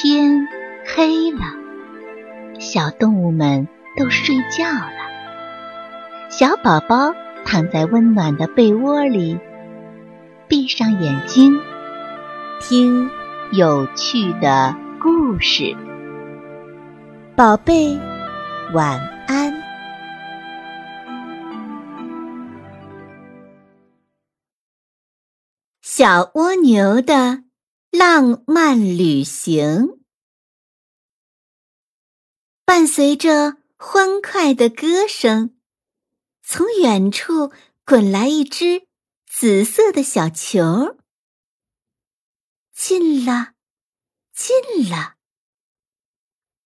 天黑了，小动物们都睡觉了。小宝宝躺在温暖的被窝里，闭上眼睛，听有趣的故事。宝贝，晚安。小蜗牛的。浪漫旅行，伴随着欢快的歌声，从远处滚来一只紫色的小球。近了，近了，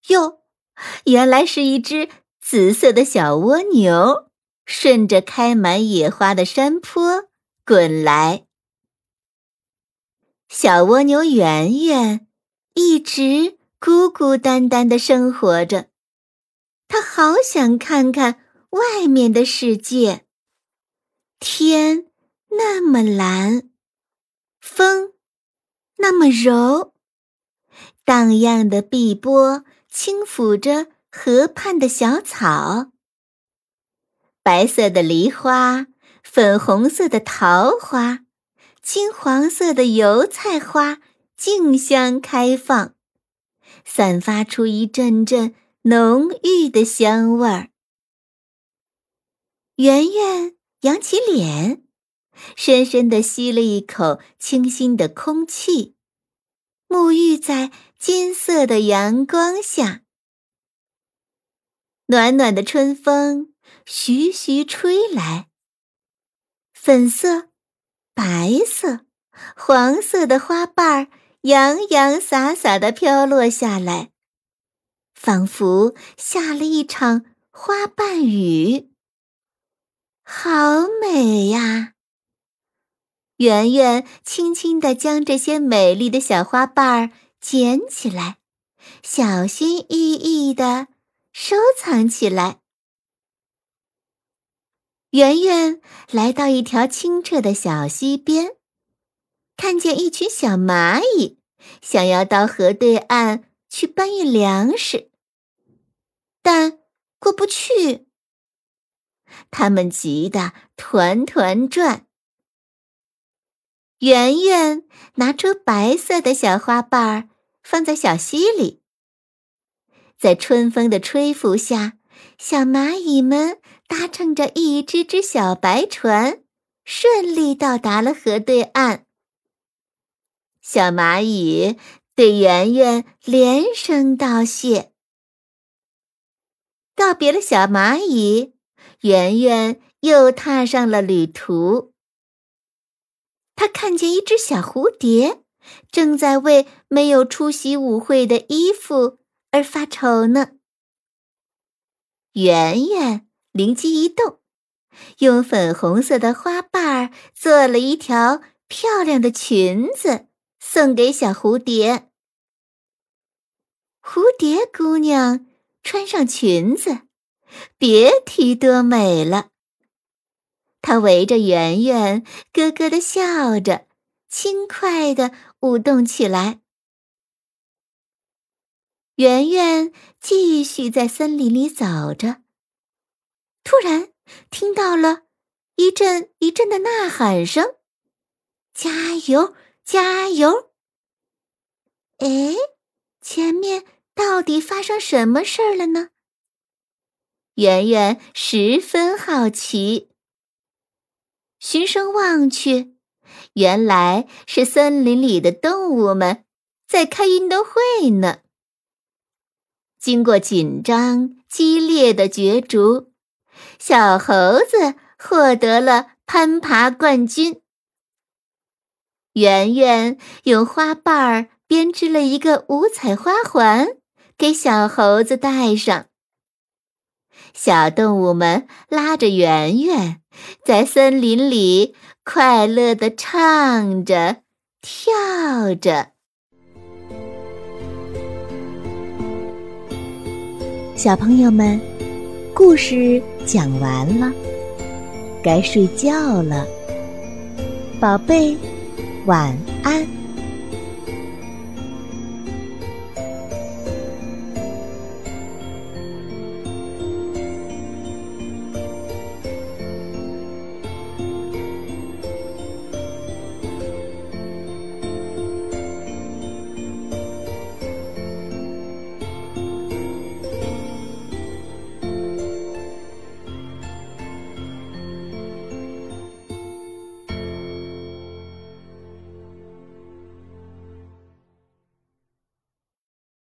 哟，原来是一只紫色的小蜗牛，顺着开满野花的山坡滚来。小蜗牛圆圆一直孤孤单单的生活着，它好想看看外面的世界。天那么蓝，风那么柔，荡漾的碧波轻抚着河畔的小草，白色的梨花，粉红色的桃花。金黄色的油菜花竞相开放，散发出一阵阵浓郁的香味儿。圆圆扬起脸，深深地吸了一口清新的空气，沐浴在金色的阳光下。暖暖的春风徐徐吹来，粉色。白色、黄色的花瓣儿洋洋洒洒的飘落下来，仿佛下了一场花瓣雨。好美呀！圆圆轻轻地将这些美丽的小花瓣儿捡起来，小心翼翼地收藏起来。圆圆来到一条清澈的小溪边，看见一群小蚂蚁想要到河对岸去搬运粮食，但过不去。它们急得团团转。圆圆拿出白色的小花瓣儿，放在小溪里，在春风的吹拂下，小蚂蚁们。搭乘着一只只小白船，顺利到达了河对岸。小蚂蚁对圆圆连声道谢。告别了小蚂蚁，圆圆又踏上了旅途。他看见一只小蝴蝶，正在为没有出席舞会的衣服而发愁呢。圆圆。灵机一动，用粉红色的花瓣儿做了一条漂亮的裙子，送给小蝴蝶。蝴蝶姑娘穿上裙子，别提多美了。她围着圆圆，咯咯的笑着，轻快的舞动起来。圆圆继续在森林里走着。突然听到了一阵一阵的呐喊声：“加油，加油！”哎，前面到底发生什么事儿了呢？圆圆十分好奇。循声望去，原来是森林里的动物们在开运动会呢。经过紧张激烈的角逐。小猴子获得了攀爬冠军。圆圆用花瓣儿编织了一个五彩花环，给小猴子戴上。小动物们拉着圆圆，在森林里快乐地唱着、跳着。小朋友们。故事讲完了，该睡觉了，宝贝，晚安。